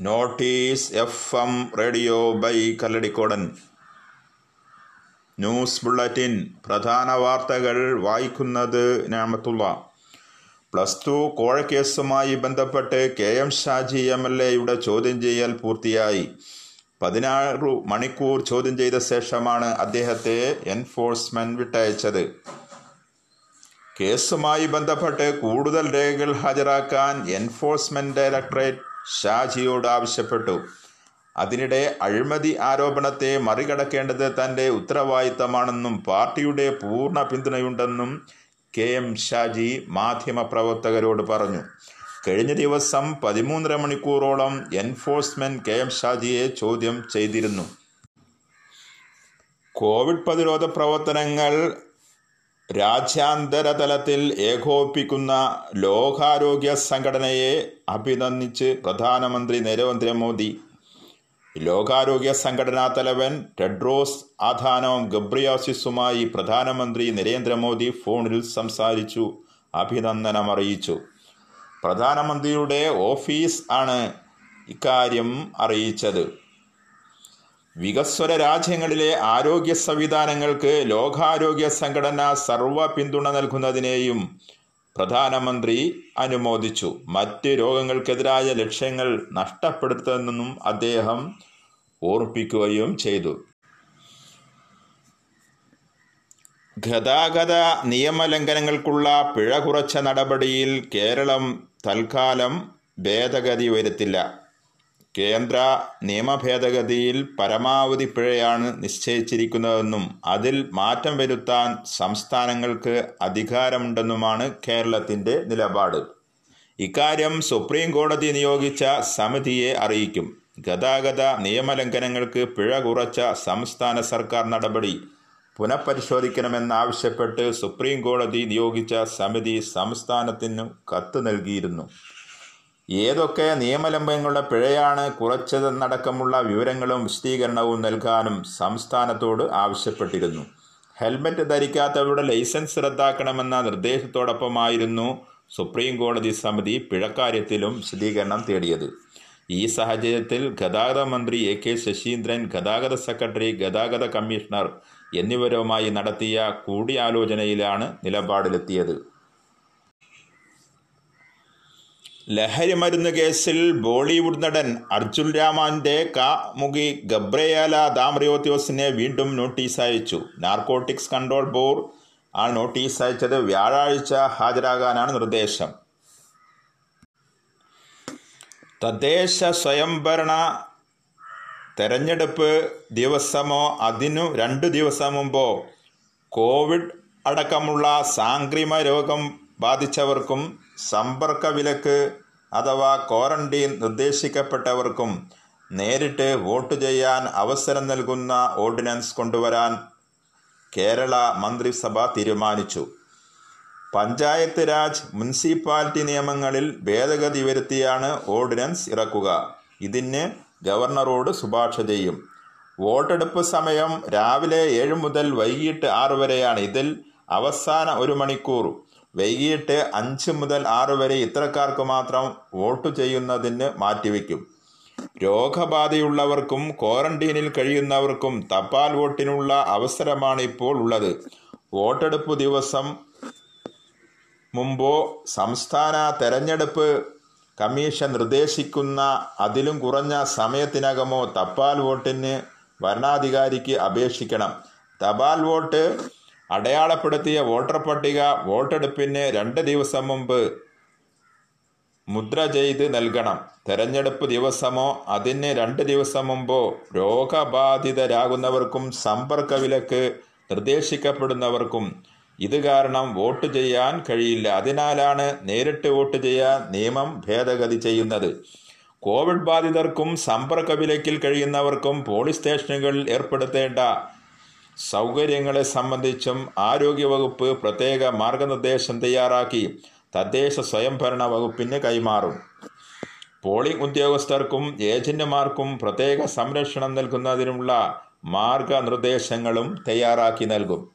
Notice F M radio by Kalladikkodan. News bulletin പ്രധാന വാർത്തകൾ വായിക്കുന്നത് ഞാമത്തുള്ള പ്ലസ് ടു കോഴക്കേസുമായി ബന്ധപ്പെട്ട് K M Shaji M L എയുടെ ചോദ്യം ചെയ്യൽ പൂർത്തിയായി. പതിനാറ് മണിക്കൂർ ചോദ്യം ചെയ്ത ശേഷമാണ് അദ്ദേഹത്തെ എൻഫോഴ്സ്മെന്റ് വിട്ടയച്ചത്. കേസുമായി ബന്ധപ്പെട്ട് കൂടുതൽ രേഖകൾ ഹാജരാക്കാൻ എൻഫോഴ്സ്മെന്റ് ഡയറക്ടറേറ്റ് ഷാജിയോട് ആവശ്യപ്പെട്ടു. അതിനിടെ അഴിമതി ആരോപണത്തെ മറികടക്കേണ്ടത് തന്റെ ഉത്തരവാദിത്തമാണെന്നും പാർട്ടിയുടെ പൂർണ പിന്തുണയുണ്ടെന്നും കെ എം ഷാജി മാധ്യമപ്രവർത്തകരോട് പറഞ്ഞു. കഴിഞ്ഞ ദിവസം പതിമൂന്നര മണിക്കൂറോളം എൻഫോഴ്സ്മെന്റ് കെ എം ഷാജിയെ ചോദ്യം ചെയ്തിരുന്നു. കോവിഡ് പ്രതിരോധ പ്രവർത്തനങ്ങൾ രാജ്യാന്തര തലത്തിൽ ഏകോപിക്കുന്ന ലോകാരോഗ്യ സംഘടനയെ അഭിനന്ദിച്ച് പ്രധാനമന്ത്രി നരേന്ദ്രമോദി. ലോകാരോഗ്യ സംഘടനാ തലവൻ ടെഡ്രോസ് ആധാനോം ഗബ്രിയാസിസുമായി പ്രധാനമന്ത്രി നരേന്ദ്രമോദി ഫോണിൽ സംസാരിച്ചു അഭിനന്ദനം അറിയിച്ചു പ്രധാനമന്ത്രിയുടെ ഓഫീസ് ആണ് ഇക്കാര്യം അറിയിച്ചത്. വികസ്വര രാജ്യങ്ങളിലെ ആരോഗ്യ സംവിധാനങ്ങൾക്ക് ലോകാരോഗ്യ സംഘടന സർവ പിന്തുണ നൽകുന്നതിനെയും പ്രധാനമന്ത്രി അനുമോദിച്ചു. മറ്റ് രോഗങ്ങൾക്കെതിരായ ലക്ഷ്യങ്ങൾ നഷ്ടപ്പെടുത്തുന്നെന്നും അദ്ദേഹം ഓർപ്പിക്കുകയും ചെയ്തു. ഗതാഗത നിയമലംഘനങ്ങൾക്കുള്ള പിഴ കുറച്ച നടപടിയിൽ കേരളം തൽക്കാലം ഭേദഗതി വരുത്തില്ല. കേന്ദ്ര നിയമഭേദഗതിയിൽ പരമാവധി പിഴയാണ് നിശ്ചയിച്ചിരിക്കുന്നതെന്നും അതിൽ മാറ്റം വരുത്താൻ സംസ്ഥാനങ്ങൾക്ക് അധികാരമുണ്ടെന്നുമാണ് കേരളത്തിന്റെ നിലപാട്. ഇക്കാര്യം സുപ്രീം കോടതി നിയോഗിച്ച സമിതിയെ അറിയിക്കും. ഗതാഗത നിയമലംഘനങ്ങൾക്ക് പിഴ കുറച്ച സംസ്ഥാന സർക്കാർ നടപടി പുനഃപരിശോധിക്കണമെന്നാവശ്യപ്പെട്ട് സുപ്രീം കോടതി നിയോഗിച്ച സമിതി സംസ്ഥാനത്തിനു കത്ത് നൽകിയിരുന്നു. ഏതൊക്കെ നിയമലംഘനങ്ങളുടെ പിഴയാണ് കുറച്ചതെന്നടക്കമുള്ള വിവരങ്ങളും വിശദീകരണവും നൽകാനും സംസ്ഥാനത്തോട് ആവശ്യപ്പെട്ടിരുന്നു. ഹെൽമറ്റ് ധരിക്കാത്തവരുടെ ലൈസൻസ് റദ്ദാക്കണമെന്ന നിർദ്ദേശത്തോടൊപ്പമായിരുന്നു സുപ്രീം കോടതി സമിതി പിഴക്കാര്യത്തിലും വിശദീകരണം തേടിയത്. ഈ സാഹചര്യത്തിൽ ഗതാഗത മന്ത്രി എ കെ ശശീന്ദ്രൻ ഗതാഗത സെക്രട്ടറി ഗതാഗത കമ്മീഷണർ എന്നിവരുമായി നടത്തിയ കൂടിയാലോചനയിലാണ് നിലപാടിലെത്തിയത്. ലഹരിമരുന്ന് കേസിൽ ബോളിവുഡ് നടൻ അർജുൻ രാമാന്റെ കാമുകി ഗബ്രയാല ദാമ്രിയോത്യോസിനെ വീണ്ടും നോട്ടീസ് അയച്ചു. നാർക്കോട്ടിക്സ് കൺട്രോൾ ബോർഡ് ആ നോട്ടീസ് അയച്ചത് വ്യാഴാഴ്ച ഹാജരാകാനാണ് നിർദ്ദേശം. തദ്ദേശ സ്വയംഭരണ തെരഞ്ഞെടുപ്പ് ദിവസമോ അതിനു രണ്ടു ദിവസം മുമ്പോ കോവിഡ് അടക്കമുള്ള സാംക്രിമ രോഗം ബാധിച്ചവർക്കും സമ്പർക്ക വിലക്ക് അഥവാ ക്വാറന്റീൻ നിർദ്ദേശിക്കപ്പെട്ടവർക്കും നേരിട്ട് വോട്ട് ചെയ്യാൻ അവസരം നൽകുന്ന ഓർഡിനൻസ് കൊണ്ടുവരാൻ കേരള മന്ത്രിസഭ തീരുമാനിച്ചു. പഞ്ചായത്ത് രാജ് മുനിസിപ്പാലിറ്റി നിയമങ്ങളിൽ ഭേദഗതി വരുത്തിയാണ് ഓർഡിനൻസ് ഇറക്കുക. ഇതിന് ഗവർണറോട് ശുപാർശ ചെയ്യും. വോട്ടെടുപ്പ് സമയം രാവിലെ ഏഴ് മുതൽ വൈകിട്ട് ആറ് വരെയാണ്. ഇതിൽ അവസാന ഒരു മണിക്കൂർ. വൈകിട്ട് അഞ്ച് മുതൽ ആറ് വരെ ഇത്തരക്കാർക്ക് മാത്രം വോട്ട് ചെയ്യുന്നതിന് മാറ്റിവെക്കും. രോഗബാധയുള്ളവർക്കും ക്വാറന്റീനിൽ കഴിയുന്നവർക്കും തപാൽ വോട്ടിനുള്ള അവസരമാണ് ഇപ്പോൾ ഉള്ളത്. വോട്ടെടുപ്പ് ദിവസം മുമ്പോ സംസ്ഥാന തെരഞ്ഞെടുപ്പ് കമ്മീഷൻ നിർദ്ദേശിക്കുന്ന അതിലും കുറഞ്ഞ സമയത്തിനകമോ തപാൽ വോട്ടിന് വരണാധികാരിക്ക് അപേക്ഷിക്കണം. തപാൽ വോട്ട് അടയാളപ്പെടുത്തിയ വോട്ടർ പട്ടിക വോട്ടെടുപ്പിന് രണ്ട് ദിവസം മുമ്പ് മുദ്ര ചെയ്ത് നൽകണം. തെരഞ്ഞെടുപ്പ് ദിവസമോ അതിന് രണ്ട് ദിവസം മുമ്പോ രോഗബാധിതരാകുന്നവർക്കും സമ്പർക്ക വിലക്ക് നിർദ്ദേശിക്കപ്പെടുന്നവർക്കും ഇത് കാരണം വോട്ട് ചെയ്യാൻ കഴിയില്ല. അതിനാലാണ് നേരിട്ട് വോട്ട് ചെയ്യാൻ നിയമം ഭേദഗതി ചെയ്യുന്നത്. കോവിഡ് ബാധിതർക്കും സമ്പർക്ക വിലക്കിൽ കഴിയുന്നവർക്കും പോലീസ് സ്റ്റേഷനുകളിൽ ഏർപ്പെടുത്തേണ്ട സൗകര്യങ്ങളെ സംബന്ധിച്ചും ആരോഗ്യവകുപ്പ് പ്രത്യേക മാർഗനിർദ്ദേശം തയ്യാറാക്കി തദ്ദേശ സ്വയംഭരണ വകുപ്പിന് കൈമാറും. പോളിംഗ് ഉദ്യോഗസ്ഥർക്കും ഏജന്റുമാർക്കും പ്രത്യേക സംരക്ഷണം നൽകുന്നതിനുള്ള മാർഗനിർദ്ദേശങ്ങളും തയ്യാറാക്കി നൽകും.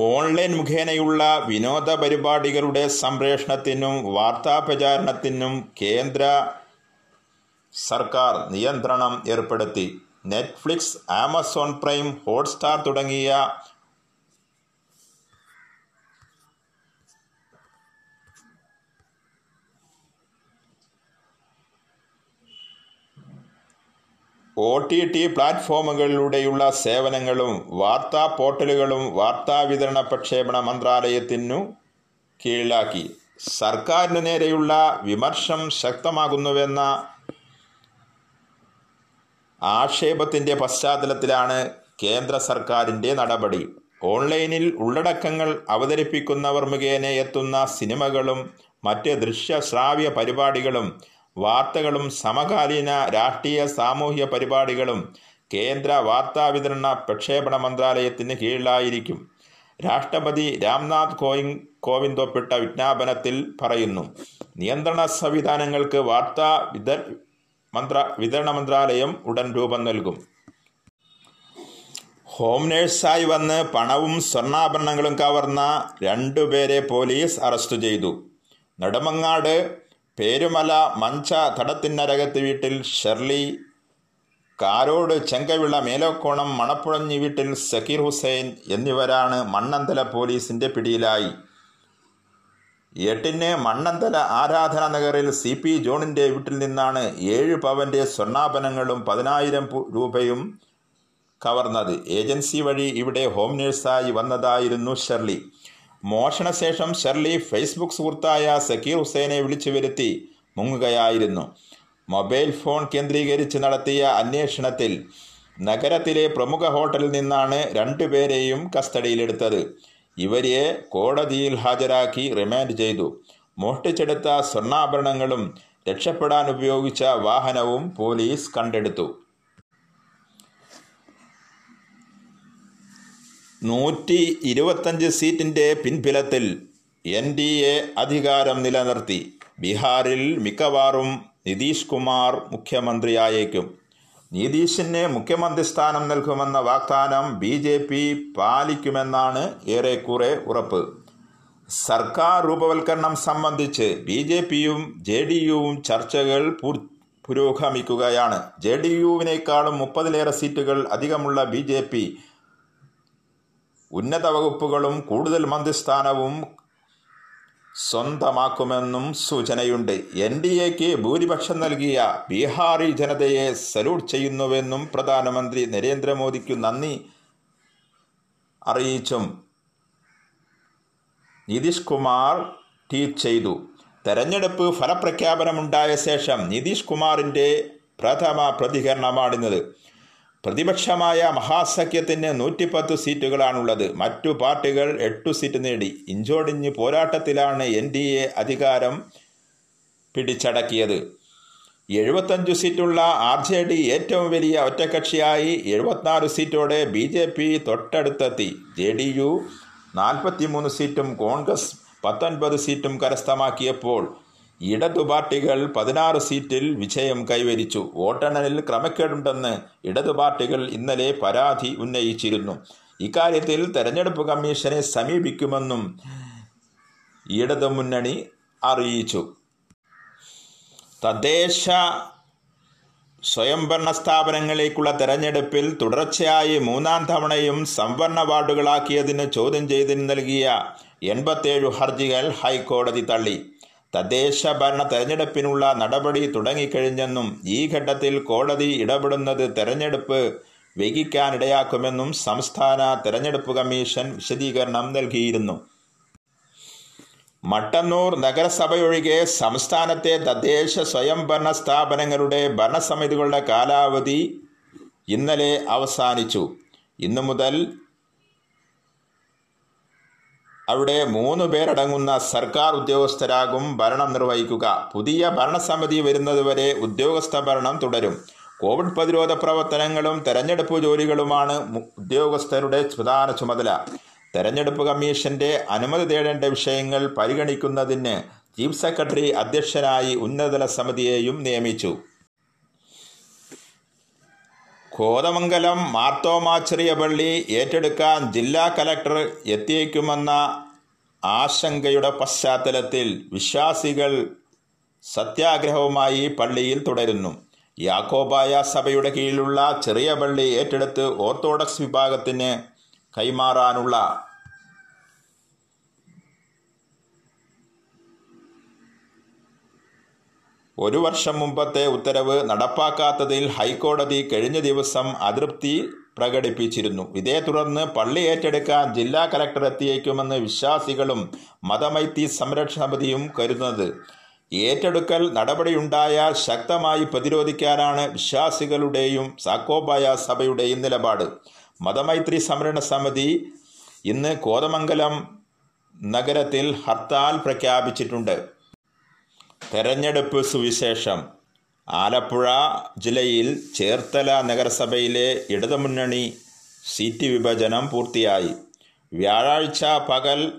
ഓൺലൈൻ മുഖേനയുള്ള വിനോദ പരിപാടികളുടെ സംപ്രേഷണത്തിനും വാർത്താ പ്രചാരണത്തിനും കേന്ദ്ര സർക്കാർ നിയന്ത്രണം ഏർപ്പെടുത്തി. നെറ്റ്ഫ്ലിക്സ് ആമസോൺ പ്രൈം ഹോട്ട്സ്റ്റാർ തുടങ്ങിയ ഒ ടി ടി പ്ലാറ്റ്ഫോമുകളിലൂടെയുള്ള സേവനങ്ങളും വാർത്താ പോർട്ടലുകളും വാർത്താ വിതരണ പ്രക്ഷേപണ മന്ത്രാലയത്തിനു കീഴിലാക്കി. സർക്കാരിനു നേരെയുള്ള വിമർശം ശക്തമാകുന്നുവെന്ന ആക്ഷേപത്തിന്റെ പശ്ചാത്തലത്തിലാണ് കേന്ദ്ര സർക്കാരിന്റെ നടപടി. ഓൺലൈനിൽ ഉള്ളടക്കങ്ങൾ അവതരിപ്പിക്കുന്നവർ മുഖേന എത്തുന്ന സിനിമകളും മറ്റ് ദൃശ്യ ശ്രാവ്യ പരിപാടികളും വാർത്തകളും സമകാലീന രാഷ്ട്രീയ സാമൂഹ്യ പരിപാടികളും കേന്ദ്ര വാർത്താവിതരണ പ്രക്ഷേപണ മന്ത്രാലയത്തിന് കീഴിലായിരിക്കും. രാഷ്ട്രപതി രാംനാഥ് കോവിന്ദ് ഒപ്പിട്ട വിജ്ഞാപനത്തിൽ പറയുന്നു നിയന്ത്രണ സംവിധാനങ്ങൾക്ക് വാർത്താ വിത മന്ത്ര വിതരണ മന്ത്രാലയം ഉടൻ രൂപം നൽകും. ഹോം നേഴ്സായി വന്ന് പണവും സ്വർണാഭരണങ്ങളും കവർന്ന രണ്ടുപേരെ പോലീസ് അറസ്റ്റ് ചെയ്തു. നെടുമങ്ങാട് പേരുമല മഞ്ച തടത്തിനരകത്ത് വീട്ടിൽ ഷെർലി കാരോട് ചെങ്കവിള മേലോക്കോണം മണപ്പുഴഞ്ഞി വീട്ടിൽ സക്കീർ ഹുസൈൻ എന്നിവരാണ് മണ്ണന്തല പോലീസിന്റെ പിടിയിലായി. എട്ടിന് മണ്ണന്തല ആരാധന നഗറിൽ സി പി ജോണിന്റെ വീട്ടിൽ നിന്നാണ് ഏഴ് പവന്റെ സ്വർണാഭരണങ്ങളും പതിനായിരം രൂപയും കവർന്നത്. ഏജൻസി വഴി ഇവിടെ ഹോം നേഴ്സായി വന്നതായിരുന്നു ഷെർലി. മോഷണശേഷം ഷെർലി ഫേസ്ബുക്ക് സുഹൃത്തായ സക്കീർ ഹുസൈനെ വിളിച്ചു വരുത്തി മുങ്ങുകയായിരുന്നു. മൊബൈൽ ഫോൺ കേന്ദ്രീകരിച്ച് നടത്തിയ അന്വേഷണത്തിൽ നഗരത്തിലെ പ്രമുഖ ഹോട്ടലിൽ നിന്നാണ് രണ്ടുപേരെയും കസ്റ്റഡിയിലെടുത്തത്. ഇവരെ കോടതിയിൽ ഹാജരാക്കി റിമാൻഡ് ചെയ്തു. മോഷ്ടിച്ചെടുത്ത സ്വർണാഭരണങ്ങളും രക്ഷപ്പെടാൻ ഉപയോഗിച്ച വാഹനവും പോലീസ് കണ്ടെടുത്തു. നൂറ്റി ഇരുപത്തഞ്ച് സീറ്റിന്റെ പിൻബലത്തിൽ എൻ ഡി എ അധികാരം നിലനിർത്തി. ബീഹാറിൽ മിക്കവാറും നിതീഷ് കുമാർ മുഖ്യമന്ത്രിയായേക്കും. നിതീഷിന് മുഖ്യമന്ത്രി സ്ഥാനം നൽകുമെന്ന വാഗ്ദാനം ബി ജെ പി പാലിക്കുമെന്നാണ് ഏറെക്കുറെ ഉറപ്പ്. സർക്കാർ രൂപവൽക്കരണം സംബന്ധിച്ച് ബി ജെ പിയും ജെ ഡി യുവും ചർച്ചകൾ പുരോഗമിക്കുകയാണ്. ജെ ഡി യുവിനേക്കാളും മുപ്പതിലേറെ സീറ്റുകൾ അധികമുള്ള ബി ജെ പി ഉന്നത വകുപ്പുകളും കൂടുതൽ മന്ത്രിസ്ഥാനവും സ്വന്തമാക്കുമെന്നും സൂചനയുണ്ട്. എൻ ഡി എക്ക് ഭൂരിപക്ഷം നൽകിയ ബീഹാറി ജനതയെ സല്യൂട്ട് ചെയ്യുന്നുവെന്നും പ്രധാനമന്ത്രി നരേന്ദ്രമോദിക്കു നന്ദി അറിയിച്ചും നിതീഷ് കുമാർ ട്വീറ്റ് ചെയ്തു. തെരഞ്ഞെടുപ്പ് ഫലപ്രഖ്യാപനമുണ്ടായ ശേഷം നിതീഷ് കുമാറിന്റെ പ്രഥമ പ്രതികരണമാണിത് പ്രതിപക്ഷമായ മഹാസഖ്യത്തിന് നൂറ്റിപ്പത്ത് സീറ്റുകളാണുള്ളത്. മറ്റു പാർട്ടികൾ എട്ടു സീറ്റ് നേടി. ഇഞ്ചോടിഞ്ഞ് പോരാട്ടത്തിലാണ് എൻ ഡി എ അധികാരം പിടിച്ചടക്കിയത്. എഴുപത്തഞ്ചു സീറ്റുള്ള ആർ ജെ ഡി ഏറ്റവും വലിയ ഒറ്റക്കക്ഷിയായി എഴുപത്തിനാല് സീറ്റോടെ ബി ജെ പി തൊട്ടടുത്തെത്തി. ജെ ഡി യു നാൽപ്പത്തിമൂന്ന് സീറ്റും കോൺഗ്രസ് പത്തൊൻപത് സീറ്റും കരസ്ഥമാക്കിയപ്പോൾ ഇടതു പാർട്ടികൾ പതിനാറ് സീറ്റിൽ വിജയം കൈവരിച്ചു. വോട്ടെണ്ണലിൽ ക്രമക്കേടുണ്ടെന്ന് ഇടതു പാർട്ടികൾ ഇന്നലെ പരാതി ഉന്നയിച്ചിരുന്നു. ഇക്കാര്യത്തിൽ തെരഞ്ഞെടുപ്പ് കമ്മീഷനെ സമീപിക്കുമെന്നും ഇടതു മുന്നണി അറിയിച്ചു. തദ്ദേശ സ്വയംഭരണ സ്ഥാപനങ്ങളിലേക്കുള്ള തെരഞ്ഞെടുപ്പിൽ തുടർച്ചയായി മൂന്നാം തവണയും സംവരണ വാർഡുകളാക്കിയതിന് ചോദ്യം ചെയ്തിന് നൽകിയ എൺപത്തേഴ് ഹർജികൾ ഹൈക്കോടതി തള്ളി. തദ്ദേശ ഭരണ തെരഞ്ഞെടുപ്പിനുള്ള നടപടി തുടങ്ങിക്കഴിഞ്ഞെന്നും ഈ ഘട്ടത്തിൽ കോടതി ഇടപെടുന്നത് തെരഞ്ഞെടുപ്പ് വൈകിക്കാനിടയാക്കുമെന്നും സംസ്ഥാന തെരഞ്ഞെടുപ്പ് കമ്മീഷൻ വിശദീകരണം നൽകിയിരുന്നു. മട്ടന്നൂർ നഗരസഭയൊഴികെ സംസ്ഥാനത്തെ തദ്ദേശ സ്വയംഭരണ സ്ഥാപനങ്ങളുടെ ഭരണസമിതികളുടെ കാലാവധി ഇന്നലെ അവസാനിച്ചു. ഇന്നു മുതൽ അവിടെ മൂന്ന് പേരടങ്ങുന്ന സർക്കാർ ഉദ്യോഗസ്ഥരാകും ഭരണം നിർവഹിക്കുക. പുതിയ ഭരണസമിതി വരുന്നതുവരെ ഉദ്യോഗസ്ഥ ഭരണം തുടരും. കോവിഡ് പ്രതിരോധ പ്രവർത്തനങ്ങളും തെരഞ്ഞെടുപ്പ് ജോലികളുമാണ് ഉദ്യോഗസ്ഥരുടെ പ്രധാന ചുമതല. തെരഞ്ഞെടുപ്പ് കമ്മീഷന്റെ അനുമതി തേടേണ്ട വിഷയങ്ങൾ പരിഗണിക്കുന്നതിന് ചീഫ് സെക്രട്ടറി അധ്യക്ഷനായി ഉന്നതതല സമിതിയെയും നിയമിച്ചു. കോതമംഗലം മാർത്തോമാച്ചെറിയ പള്ളി ഏറ്റെടുക്കാൻ ജില്ലാ കലക്ടർ എത്തിയേക്കുമെന്ന ആശങ്കയുടെ പശ്ചാത്തലത്തിൽ വിശ്വാസികൾ സത്യാഗ്രഹവുമായി പള്ളിയിൽ തുടരുന്നു. യാക്കോബായ സഭയുടെ കീഴിലുള്ള ചെറിയ പള്ളി ഏറ്റെടുത്ത് ഓർത്തഡോക്സ് വിഭാഗത്തിന് കൈമാറാനുള്ള ഒരു വർഷം മുമ്പത്തെ ഉത്തരവ് നടപ്പാക്കാത്തതിൽ ഹൈക്കോടതി കഴിഞ്ഞ ദിവസം അതൃപ്തി പ്രകടിപ്പിച്ചിരുന്നു. ഇതേ തുടർന്ന് പള്ളി ഏറ്റെടുക്കാൻ ജില്ലാ കലക്ടർ എത്തിയേക്കുമെന്ന് വിശ്വാസികളും മതമൈത്രി സംരക്ഷണ സമിതിയും കരുതുന്നത്. ഏറ്റെടുക്കൽ നടപടിയുണ്ടായാൽ ശക്തമായി പ്രതിരോധിക്കാനാണ് വിശ്വാസികളുടെയും സാക്കോബായ സഭയുടെയും നിലപാട്. മതമൈത്രി സംരക്ഷണ സമിതി ഇന്ന് കോതമംഗലം നഗരത്തിൽ ഹർത്താൽ പ്രഖ്യാപിച്ചിട്ടുണ്ട്. തെരഞ്ഞെടുപ്പ് സുവിശേഷം. ആലപ്പുഴ ജില്ലയിൽ ചേർത്തല നഗരസഭയിലെ ഇടതുമുന്നണി സീറ്റ് വിഭജനം പൂർത്തിയായി. വ്യാഴാഴ്ച പകൽ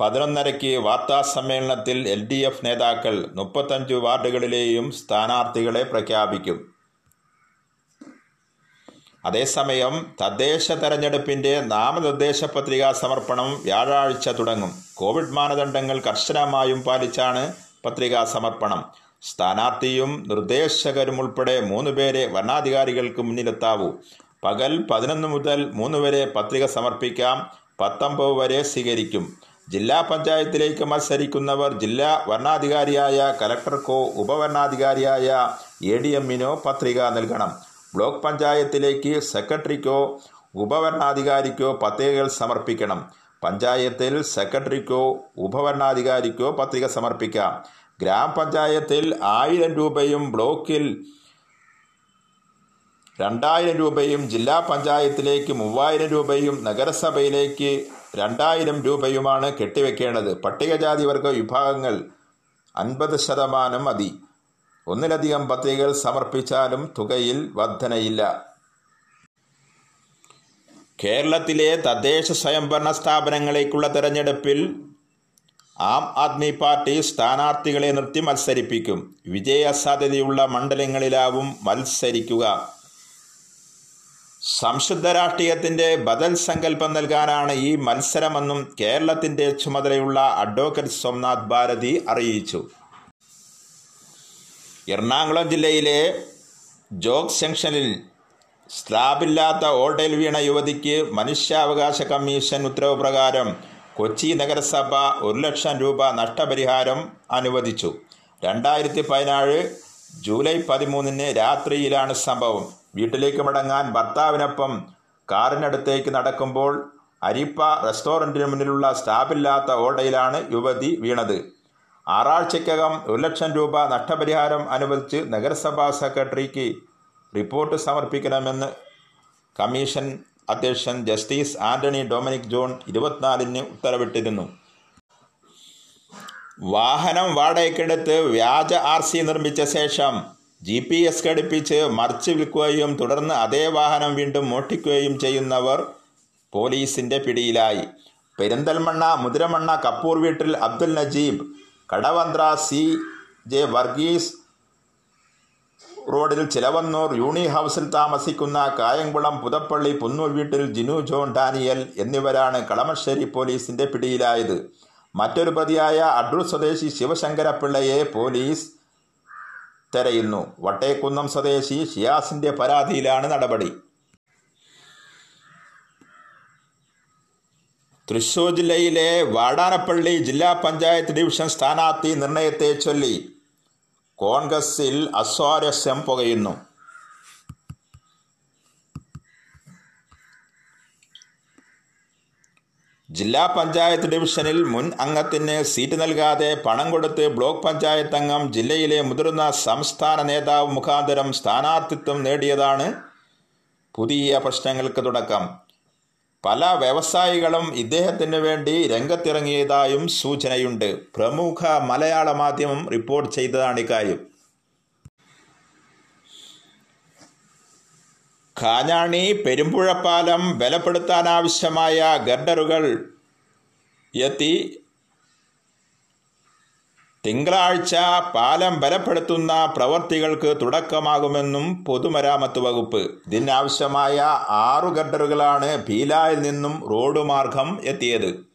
പതിനൊന്നരയ്ക്ക് വാർത്താസമ്മേളനത്തിൽ എൽ ഡി എഫ് നേതാക്കൾ മുപ്പത്തഞ്ച് വാർഡുകളിലെയും സ്ഥാനാർത്ഥികളെ പ്രഖ്യാപിക്കും. അതേസമയം തദ്ദേശ തെരഞ്ഞെടുപ്പിന്റെ നാമനിർദ്ദേശ പത്രികാ സമർപ്പണം വ്യാഴാഴ്ച തുടങ്ങും. കോവിഡ് മാനദണ്ഡങ്ങൾ കർശനമായും പാലിച്ചാണ് പത്രികാ സമർപ്പണം. സ്ഥാനാർത്ഥിയും നിർദ്ദേശകരും ഉൾപ്പെടെ മൂന്ന് പേരെ വരണാധികാരികൾക്ക് മുന്നിലെത്താവൂ. പകൽ പതിനൊന്ന് മുതൽ മൂന്ന് വരെ പത്രിക സമർപ്പിക്കാം. പത്തൊമ്പത് വരെ സ്വീകരിക്കും. ജില്ലാ പഞ്ചായത്തിലേക്ക് മത്സരിക്കുന്നവർ ജില്ലാ വരണാധികാരിയായ കലക്ടർക്കോ ഉപവരണാധികാരിയായ എ ഡി എമ്മിനോ പത്രിക നൽകണം. ബ്ലോക്ക് പഞ്ചായത്തിലേക്ക് സെക്രട്ടറിക്കോ ഉപവരണാധികാരിക്കോ പത്രികകൾ സമർപ്പിക്കണം. പഞ്ചായത്തിൽ സെക്രട്ടറിക്കോ ഉപവരണാധികാരിക്കോ പത്രിക സമർപ്പിക്കാം. ഗ്രാമപഞ്ചായത്തിൽ ആയിരം രൂപയും ബ്ലോക്കിൽ രണ്ടായിരം രൂപയും ജില്ലാ പഞ്ചായത്തിലേക്ക് മൂവായിരം രൂപയും നഗരസഭയിലേക്ക് രണ്ടായിരം രൂപയുമാണ് കെട്ടിവെക്കേണ്ടത്. പട്ടികജാതി വർഗ വിഭാഗങ്ങൾ അൻപത് ശതമാനം മതി. ഒന്നിലധികം പത്രികകൾ സമർപ്പിച്ചാലും തുകയിൽ വർധനയില്ല. കേരളത്തിലെ തദ്ദേശ സ്വയംഭരണ സ്ഥാപനങ്ങളേക്കുള്ള തെരഞ്ഞെടുപ്പിൽ ആം ആദ്മി പാർട്ടി സ്ഥാനാർത്ഥികളെ നിർത്തി മത്സരിപ്പിക്കും. വിജയസാധ്യതയുള്ള മണ്ഡലങ്ങളിലാവും മത്സരിക്കുക. സംശുദ്ധ രാഷ്ട്രീയത്തിന്റെ ബദൽ സങ്കല്പം നൽകാനാണ് ഈ മത്സരമെന്നും കേരളത്തിന്റെ ചുമതലയുള്ള അഡ്വക്കേറ്റ് സോംനാഥ് ഭാരതി അറിയിച്ചു. എറണാകുളം ജില്ലയിലെ ജോഗ് ജംഗ്ഷനിൽ സ്ലാബില്ലാത്ത ഓടയിൽ വീണ യുവതിക്ക് മനുഷ്യാവകാശ കമ്മീഷൻ ഉത്തരവ് പ്രകാരം കൊച്ചി നഗരസഭ ഒരു ലക്ഷം രൂപ നഷ്ടപരിഹാരം അനുവദിച്ചു. രണ്ടായിരത്തി പതിനാറ് ജൂലൈ പതിമൂന്നിന് രാത്രിയിലാണ് സംഭവം. വീട്ടിലേക്ക് മടങ്ങാൻ ഭർത്താവിനൊപ്പം കാറിനടുത്തേക്ക് നടക്കുമ്പോൾ അരിപ്പ റെസ്റ്റോറന്റിന് മുന്നിലുള്ള സ്റ്റാഫില്ലാത്ത ഓടയിലാണ് യുവതി വീണത്. ആറാഴ്ചയ്ക്കകം ഒരു ലക്ഷം രൂപ നഷ്ടപരിഹാരം അനുവദിച്ച് നഗരസഭാ സെക്രട്ടറിക്ക് റിപ്പോർട്ട് സമർപ്പിക്കണമെന്ന് കമ്മീഷൻ അധ്യക്ഷൻ ജസ്റ്റിസ് ആന്റണി ഡൊമിനിക് ജോൺ ഇരുപത്തിനാലിന് ഉത്തരവിട്ടിരുന്നു. വാഹനം വാടകയ്ക്കെടുത്ത് വ്യാജ ആർ സി നിർമ്മിച്ച ശേഷം ജി പി എസ് ഘടിപ്പിച്ച് മറിച്ച് വിൽക്കുകയും തുടർന്ന് അതേ വാഹനം വീണ്ടും മോഷ്ടിക്കുകയും ചെയ്യുന്നവർ പോലീസിന്റെ പിടിയിലായി. പെരിന്തൽമണ്ണ മുതിരമണ്ണ കപ്പൂർ വീട്ടിൽ അബ്ദുൽ നജീബ് കടവന്ത്ര സി. ജെ. വർഗീസ് റോഡിൽ ചിലവന്നൂർ യൂണി ഹൗസിൽ താമസിക്കുന്ന കായംകുളം പുതപ്പള്ളി പുന്നൂർ വീട്ടിൽ ജിനു ജോൺ ഡാനിയൽ എന്നിവരാണ് കളമശ്ശേരി പോലീസിന്റെ പിടിയിലായത്. മറ്റൊരു പ്രതിയായ അഡ്രൂർ സ്വദേശി ശിവശങ്കരപ്പിള്ളയെ പോലീസ് തെരയുന്നു. വട്ടേക്കുന്നം സ്വദേശി ഷിയാസിന്റെ പരാതിയിലാണ് നടപടി. തൃശൂർ ജില്ലയിലെ വാടാനപ്പള്ളി ജില്ലാ പഞ്ചായത്ത് ഡിവിഷൻ സ്ഥാനാർത്ഥി നിർണയത്തെ ചൊല്ലി. കോൺഗ്രസിൽ അസ്വാരസ്യം പുകയുന്നു. ജില്ലാ പഞ്ചായത്ത് ഡിവിഷനിൽ മുൻ അംഗത്തിന് സീറ്റ് നൽകാതെ പണം കൊടുത്ത് ബ്ലോക്ക് പഞ്ചായത്ത് അംഗം ജില്ലയിലെ മുതിർന്ന സംസ്ഥാന നേതാവ് മുഖാന്തരം സ്ഥാനാർത്ഥിത്വം നേടിയതാണ് പുതിയ പ്രശ്നങ്ങൾക്ക് തുടക്കം. പല വ്യവസായികളും ഇദ്ദേഹത്തിന് വേണ്ടി രംഗത്തിറങ്ങിയതായും സൂചനയുണ്ട്. പ്രമുഖ മലയാള മാധ്യമം റിപ്പോർട്ട് ചെയ്തതാണ് ഇക്കാര്യം. കാഞ്ഞാണി പെരുമ്പുഴപ്പാലം ബലപ്പെടുത്താനാവശ്യമായ ഗർഡറുകൾ എത്തി. തിങ്കളാഴ്ച പാലം ബലപ്പെടുത്തുന്ന പ്രവർത്തികൾക്ക് തുടക്കമാകുമെന്നും പൊതുമരാമത്ത് വകുപ്പ്. ഇതിനാവശ്യമായ ആറു ഗഡറുകളാണ് ഭീലായിൽ നിന്നും റോഡ് മാർഗം എത്തിയത്.